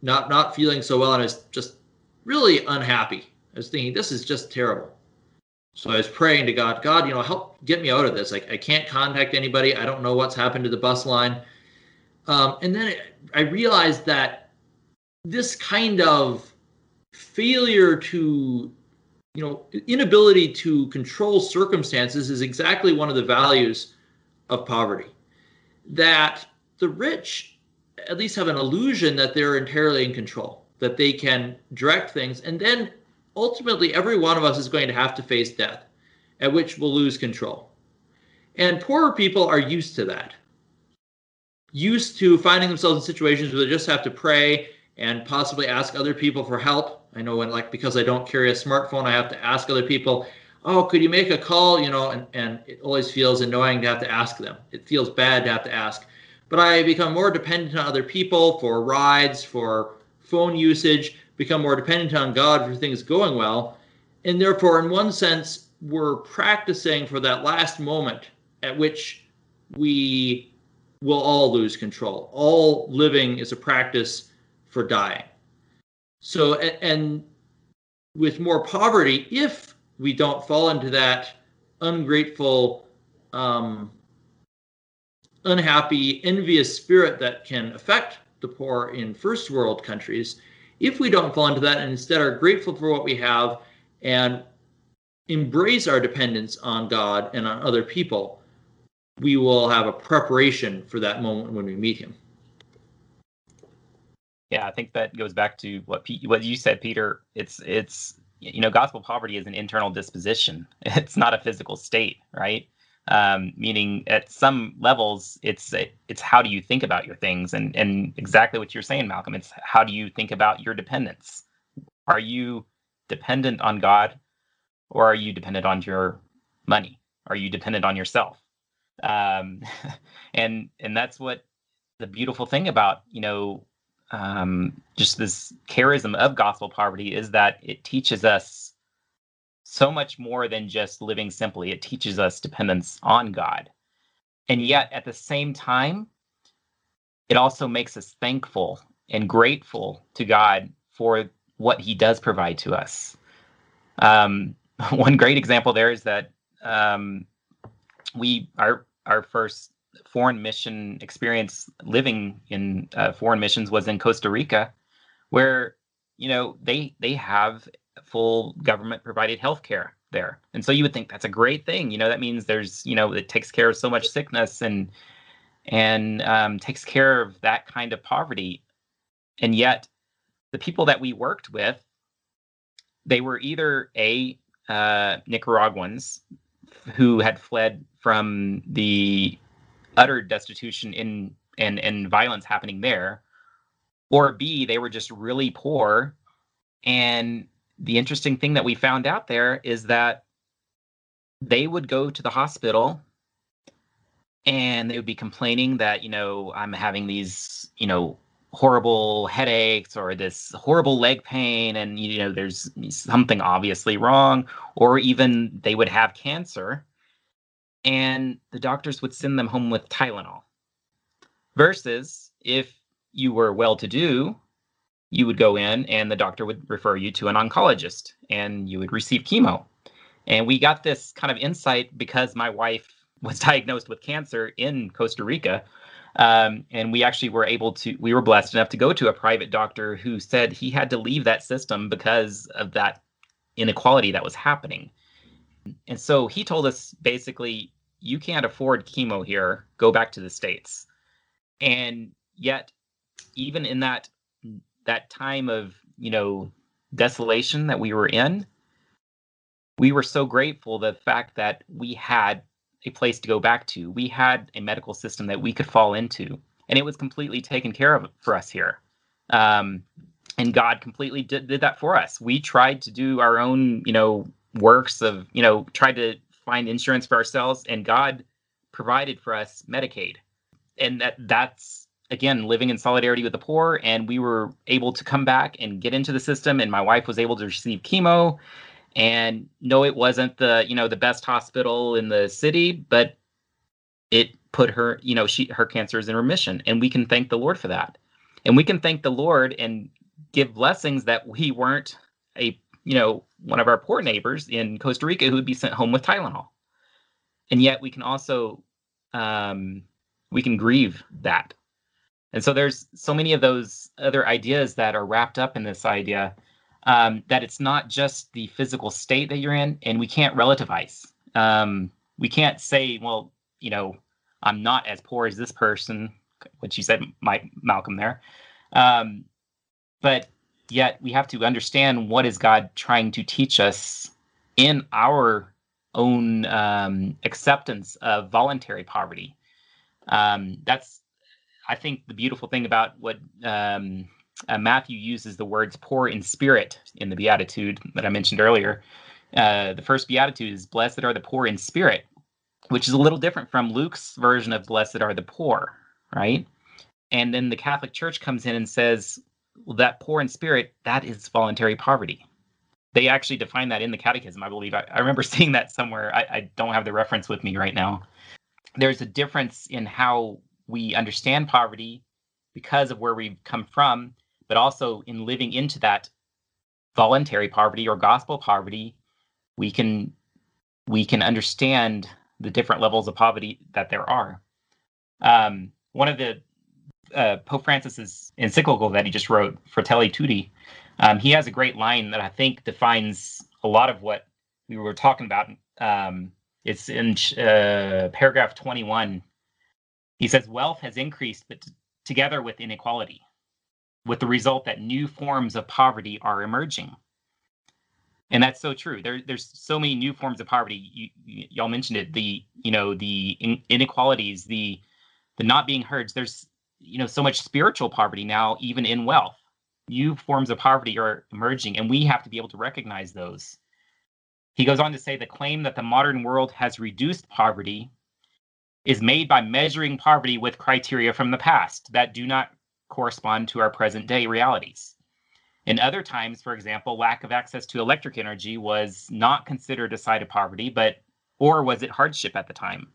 not not feeling so well, and I was just really unhappy I was thinking, this is just terrible. So I was praying to God, God, you know, help get me out of this. Like I can't contact anybody. I don't know what's happened to the bus line. Um, and then I realized that this kind of failure to, you know, inability to control circumstances is exactly one of the values of poverty. That the rich at least have an illusion that they're entirely in control, that they can direct things, and then ultimately every one of us is going to have to face death, at which we'll lose control. And poorer people are used to that, used to finding themselves in situations where they just have to pray and possibly ask other people for help. I know when, like, because I don't carry a smartphone, I have to ask other people, oh, could you make a call? You know, and, and it always feels annoying to have to ask them. It feels bad to have to ask. But I become more dependent on other people for rides, for phone usage, become more dependent on God for things going well. And therefore, in one sense, we're practicing for that last moment at which we will all lose control. All living is a practice for dying. So, and with more poverty, if we don't fall into that ungrateful, um, unhappy, envious spirit that can affect the poor in first world countries, if we don't fall into that and instead are grateful for what we have and embrace our dependence on God and on other people, we will have a preparation for that moment when we meet Him. Yeah, I think that goes back to what Pete, what you said, Peter. It's it's you know, gospel poverty is an internal disposition. It's not a physical state, right? Um, meaning at some levels, it's it's how do you think about your things, and and exactly what you're saying, Malcolm. It's how do you think about your dependence? Are you dependent on God, or are you dependent on your money? Are you dependent on yourself? Um, and and that's what the beautiful thing about you know um, just this charism of gospel poverty is that it teaches us so much more than just living simply. It teaches us dependence on God. And yet at the same time, it also makes us thankful and grateful to God for what he does provide to us. Um, one great example there is that um, we our our first foreign mission experience living in uh, foreign missions was in Costa Rica, where you know they they have full government provided health care there, and so you would think that's a great thing. You know that means there's you know it takes care of so much sickness and and um, takes care of that kind of poverty, and yet the people that we worked with, they were either a uh, Nicaraguans who had fled from the utter destitution in and and violence happening there or b they were just really poor and the interesting thing that we found out there is that they would go to the hospital and they would be complaining that you know i'm having these you know horrible headaches or this horrible leg pain and you know there's something obviously wrong or even they would have cancer and the doctors would send them home with Tylenol. Versus if you were well to do, you would go in and the doctor would refer you to an oncologist and you would receive chemo. And we got this kind of insight because my wife was diagnosed with cancer in Costa Rica. Um, and we actually were able to, we were blessed enough to go to a private doctor who said he had to leave that system because of that inequality that was happening. And so he told us basically, you can't afford chemo here, go back to the States. And yet, even in that that time of, you know, desolation that we were in, we were so grateful the fact that we had a place to go back to. We had a medical system that we could fall into, and it was completely taken care of for us here. Um, and God completely did, did that for us. We tried to do our own, you know, works of you know tried to find insurance for ourselves and god provided for us medicaid and that that's again living in solidarity with the poor and we were able to come back and get into the system and my wife was able to receive chemo and no it wasn't the you know the best hospital in the city but it put her you know she her cancer is in remission and we can thank the lord for that and we can thank the lord and give blessings that we weren't a you know, one of our poor neighbors in Costa Rica who would be sent home with Tylenol. And yet we can also um, we can grieve that. And so there's so many of those other ideas that are wrapped up in this idea um, that it's not just the physical state that you're in, and we can't relativize. Um, we can't say, well, you know, I'm not as poor as this person, which you said, Mike Malcolm there. Um, but yet we have to understand what is God trying to teach us in our own um, acceptance of voluntary poverty. Um, that's, I think, the beautiful thing about what um, uh, Matthew uses the words poor in spirit in the Beatitude that I mentioned earlier. Uh, the first Beatitude is blessed are the poor in spirit, which is a little different from Luke's version of blessed are the poor, right? And then the Catholic Church comes in and says, well, that poor in spirit, that is voluntary poverty. They actually define that in the catechism, I believe. I, I remember seeing that somewhere. I, I don't have the reference with me right now. There's a difference in how we understand poverty because of where we've come from, but also in living into that voluntary poverty or gospel poverty, we can we can understand the different levels of poverty that there are. Um, one of the uh, Pope Francis's encyclical that he just wrote, Fratelli Tutti, um, he has a great line that I think defines a lot of what we were talking about. Um, it's in uh, paragraph 21. He says, Wealth has increased, but t- together with inequality, with the result that new forms of poverty are emerging. And that's so true. There, there's so many new forms of poverty. You, y'all mentioned it. The, you know, the in- inequalities, the, the not being heard. There's you know so much spiritual poverty now even in wealth new forms of poverty are emerging and we have to be able to recognize those he goes on to say the claim that the modern world has reduced poverty is made by measuring poverty with criteria from the past that do not correspond to our present day realities. In other times for example lack of access to electric energy was not considered a sign of poverty but or was it hardship at the time?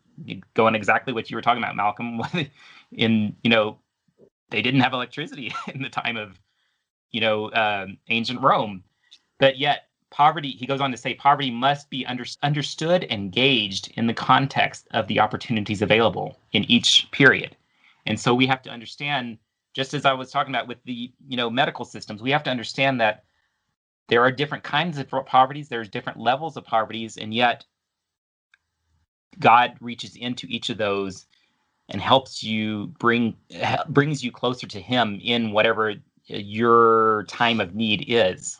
Going exactly what you were talking about malcolm in you know they didn't have electricity in the time of you know um, ancient rome. But yet poverty he goes on to say poverty must be under, understood and gauged in the context of the opportunities available in each period. And so we have to understand just as i was talking about with the you know medical systems we have to understand that there are different kinds of poverties there's different levels of poverties and yet god reaches into each of those and helps you bring brings you closer to him in whatever your time of need is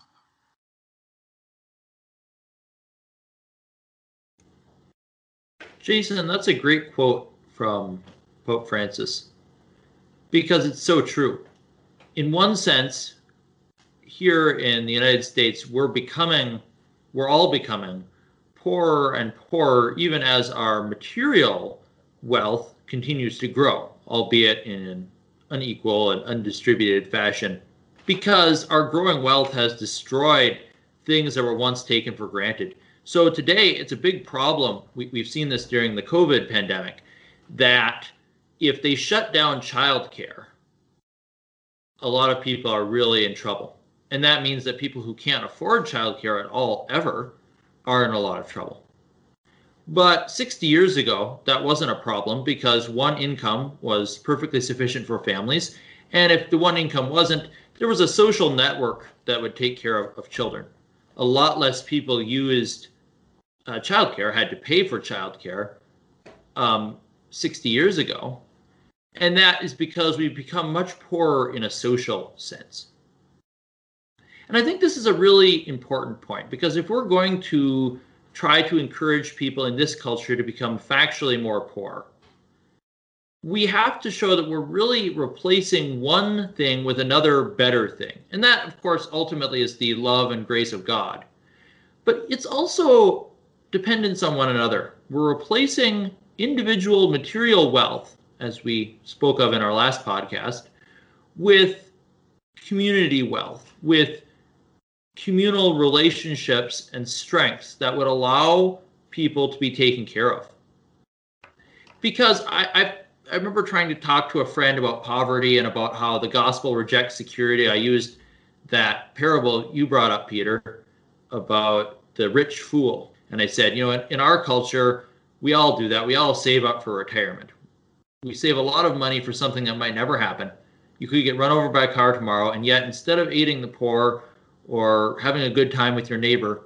Jason, that's a great quote from Pope Francis because it's so true. In one sense, here in the United States, we're becoming, we're all becoming poorer and poorer, even as our material wealth continues to grow, albeit in an unequal and undistributed fashion, because our growing wealth has destroyed things that were once taken for granted. So today, it's a big problem. We, we've seen this during the COVID pandemic that if they shut down childcare, a lot of people are really in trouble. And that means that people who can't afford childcare at all ever are in a lot of trouble. But 60 years ago, that wasn't a problem because one income was perfectly sufficient for families. And if the one income wasn't, there was a social network that would take care of, of children. A lot less people used uh, childcare, had to pay for childcare um, 60 years ago. And that is because we've become much poorer in a social sense. And I think this is a really important point because if we're going to try to encourage people in this culture to become factually more poor. We have to show that we're really replacing one thing with another better thing. And that, of course, ultimately is the love and grace of God. But it's also dependence on one another. We're replacing individual material wealth, as we spoke of in our last podcast, with community wealth, with communal relationships and strengths that would allow people to be taken care of. Because I, I, I remember trying to talk to a friend about poverty and about how the gospel rejects security. I used that parable you brought up, Peter, about the rich fool. And I said, you know, in, in our culture, we all do that. We all save up for retirement. We save a lot of money for something that might never happen. You could get run over by a car tomorrow, and yet instead of aiding the poor or having a good time with your neighbor,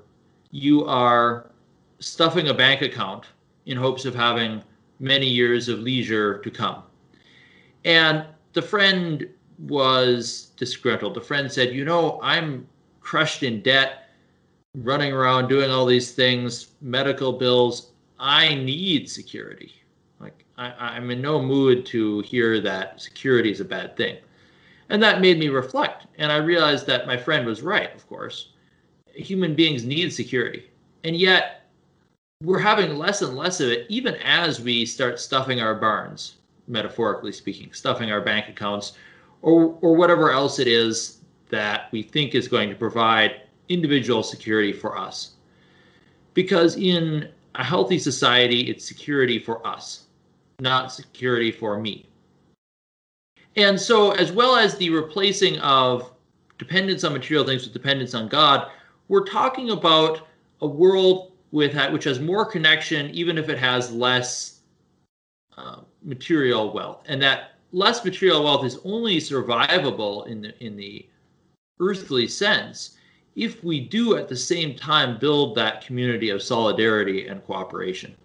you are stuffing a bank account in hopes of having many years of leisure to come. And the friend was disgruntled. The friend said, You know, I'm crushed in debt, running around doing all these things, medical bills. I need security. Like, I, I'm in no mood to hear that security is a bad thing. And that made me reflect. And I realized that my friend was right, of course. Human beings need security. And yet, we're having less and less of it, even as we start stuffing our barns, metaphorically speaking, stuffing our bank accounts, or, or whatever else it is that we think is going to provide individual security for us. Because in a healthy society, it's security for us, not security for me. And so, as well as the replacing of dependence on material things with dependence on God, we're talking about a world with which has more connection, even if it has less uh, material wealth, and that less material wealth is only survivable in the in the earthly sense if we do at the same time build that community of solidarity and cooperation.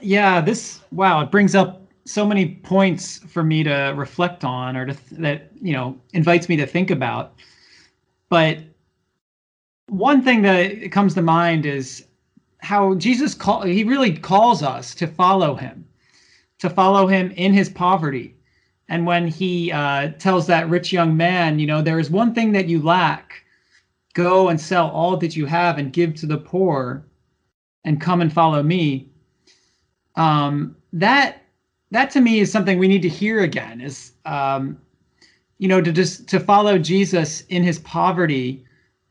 Yeah, this wow, it brings up so many points for me to reflect on or to that, you know, invites me to think about. But one thing that comes to mind is how Jesus call he really calls us to follow him, to follow him in his poverty. And when he uh, tells that rich young man, you know, there is one thing that you lack, go and sell all that you have and give to the poor, and come and follow me. Um, that that to me is something we need to hear again is um, you know to just to follow jesus in his poverty.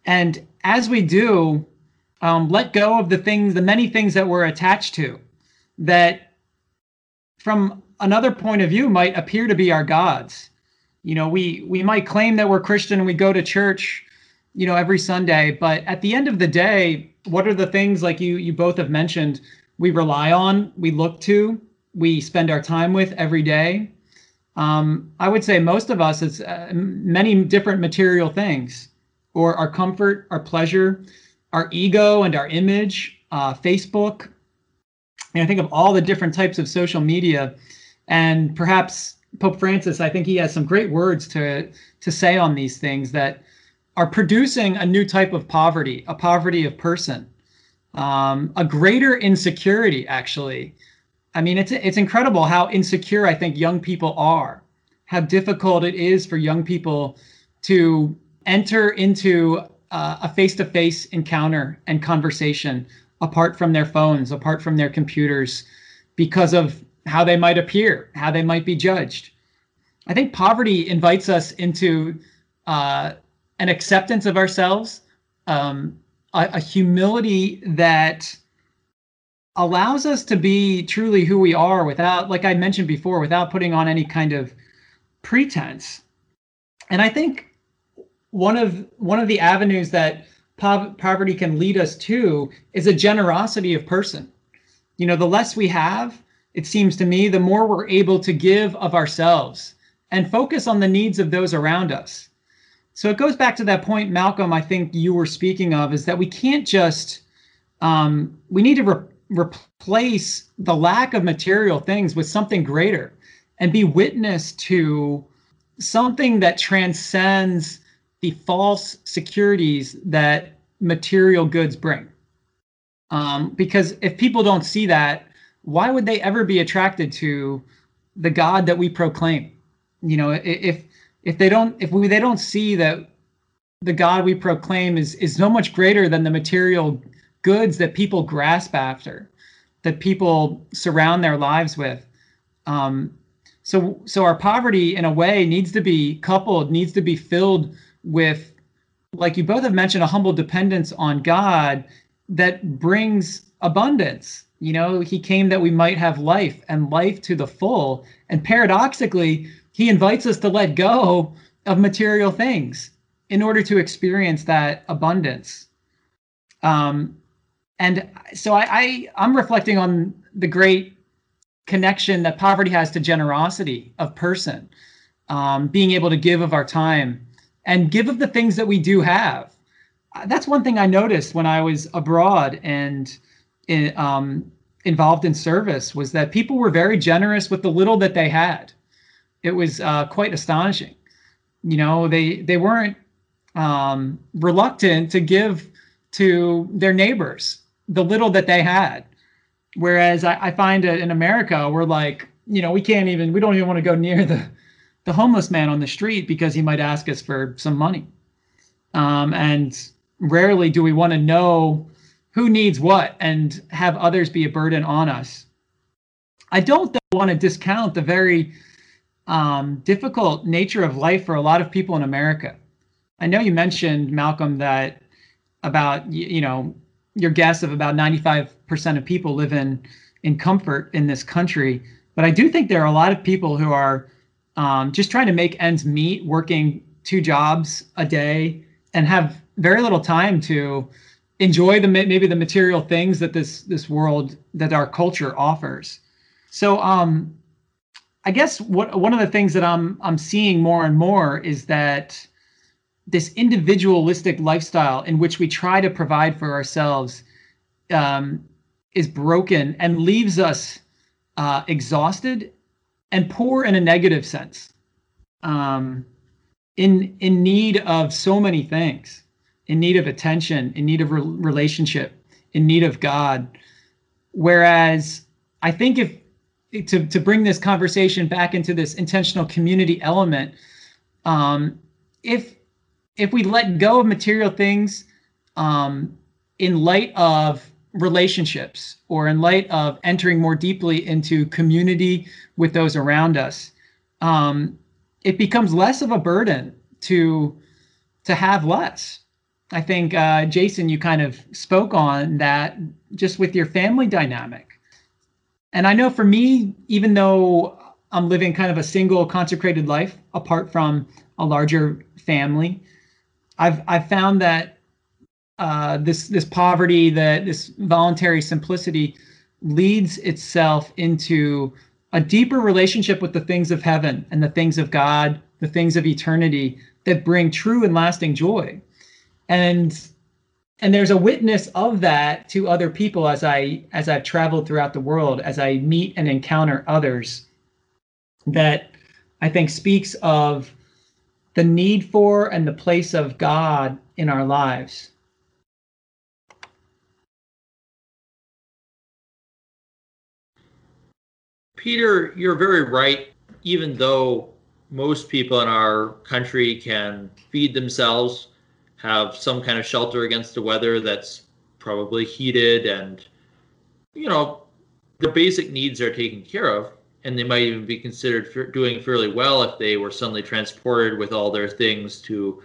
And as we do um, let go of the things the many things that we're attached to that from another point of view might appear to be our gods you know we we might claim that we're christian and we go to church you know every sunday but at the end of the day what are the things like you you both have mentioned we rely on, we look to, we spend our time with every day. Um, I would say most of us, it's uh, many different material things, or our comfort, our pleasure, our ego and our image, uh, Facebook. And I think of all the different types of social media, and perhaps Pope Francis. I think he has some great words to to say on these things that are producing a new type of poverty, a poverty of person um, a greater insecurity actually i mean it's it's incredible how insecure i think young people are how difficult it is for young people to enter into uh, a face-to-face encounter and conversation apart from their phones apart from their computers because of how they might appear how they might be judged. I think poverty invites us into uh, an acceptance of ourselves um, a, a humility that allows us to be truly who we are without like i mentioned before without putting on any kind of pretense. And i think one of one of the avenues that po- poverty can lead us to is a generosity of person. You know the less we have it seems to me the more we're able to give of ourselves and focus on the needs of those around us so it goes back to that point, Malcolm, I think you were speaking of, is that we can't just, um, we need to re- replace the lack of material things with something greater and be witness to something that transcends the false securities that material goods bring. Um, because if people don't see that, why would they ever be attracted to the God that we proclaim? You know, if if they don't if we they don't see that the God we proclaim is is so much greater than the material goods that people grasp after, that people surround their lives with. Um, so so our poverty in a way needs to be coupled, needs to be filled with, like you both have mentioned, a humble dependence on God that brings abundance. You know, he came that we might have life and life to the full. And paradoxically, he invites us to let go of material things in order to experience that abundance. Um, and so I, I I'm reflecting on the great connection that poverty has to generosity of person, um, being able to give of our time and give of the things that we do have. that's one thing I noticed when I was abroad and in, um, involved in service was that people were very generous with the little that they had. It was uh, quite astonishing. You know, they they weren't um, reluctant to give to their neighbors the little that they had. Whereas I, I find in America, we're like, you know, we can't even, we don't even want to go near the, the homeless man on the street because he might ask us for some money. Um, and rarely do we want to know who needs what and have others be a burden on us. I don't want to discount the very um, difficult nature of life for a lot of people in America. I know you mentioned Malcolm that about you know your guess of about 95% of people live in in comfort in this country, but I do think there are a lot of people who are um, just trying to make ends meet, working two jobs a day, and have very little time to enjoy the maybe the material things that this this world that our culture offers. So um, I guess what one of the things that I'm I'm seeing more and more is that this individualistic lifestyle in which we try to provide for ourselves um, is broken and leaves us uh, exhausted and poor in a negative sense um, in in need of so many things in need of attention in need of re- relationship in need of god. Whereas i think if to, to bring this conversation back into this intentional community element um, if if we let go of material things um, in light of relationships or in light of entering more deeply into community with those around us um, it becomes less of a burden to to have less i think uh, jason you kind of spoke on that just with your family dynamic and i know for me even though i'm living kind of a single consecrated life apart from a larger family I've I've found that uh, this this poverty, that this voluntary simplicity, leads itself into a deeper relationship with the things of heaven and the things of God, the things of eternity that bring true and lasting joy. And and there's a witness of that to other people as I as I've traveled throughout the world, as I meet and encounter others that I think speaks of the need for and the place of God in our lives. Peter, you're very right. Even though most people in our country can feed themselves, have some kind of shelter against the weather that's probably heated, and, you know, the basic needs are taken care of and they might even be considered doing fairly well if they were suddenly transported with all their things to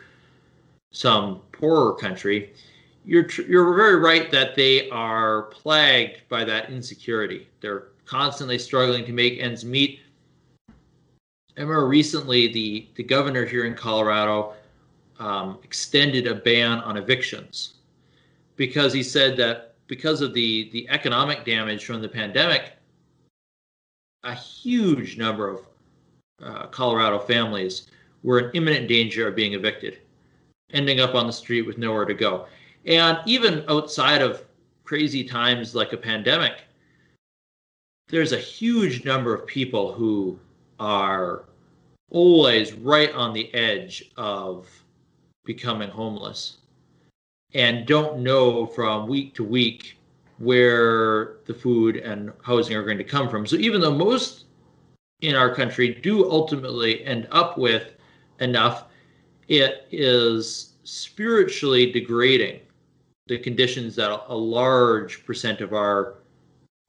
some poorer country. You're tr- you're very right that they are plagued by that insecurity. They're constantly struggling to make ends meet. I remember recently the the governor here in Colorado um, extended a ban on evictions because he said that because of the the economic damage from the pandemic, a huge number of uh, Colorado families were in imminent danger of being evicted, ending up on the street with nowhere to go. And even outside of crazy times like a pandemic, there's a huge number of people who are always right on the edge of becoming homeless and don't know from week to week where the food and housing are going to come from. So even though most in our country do ultimately end up with enough, it is spiritually degrading the conditions that a large percent of our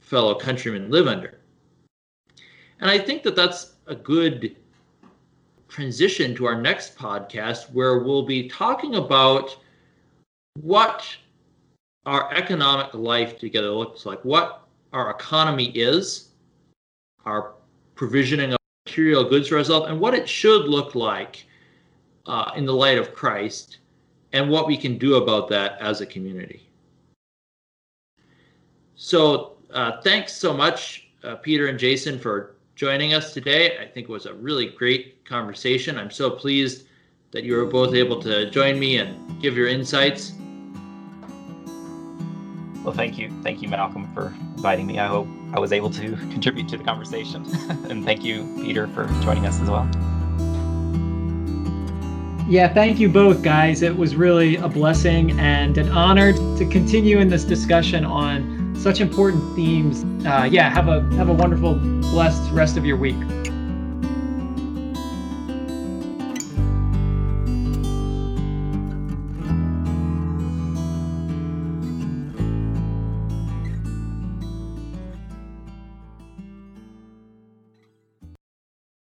fellow countrymen live under. And I think that that's a good transition to our next podcast where we'll be talking about what our economic life together looks like, what our economy is, our provisioning of material goods for ourselves, and what it should look like uh, in the light of Christ, and what we can do about that as a community. So, uh, thanks so much, uh, Peter and Jason, for joining us today. I think it was a really great conversation. I'm so pleased that you were both able to join me and give your insights Well, thank you. Thank you, Malcolm, for inviting me. I hope I was able to contribute to the conversation. and thank you, Peter, for joining us as well. Yeah, thank you both, guys. It was really a blessing and an honor to continue in this discussion on such important themes. Uh, yeah, have a have a wonderful, blessed rest of your week.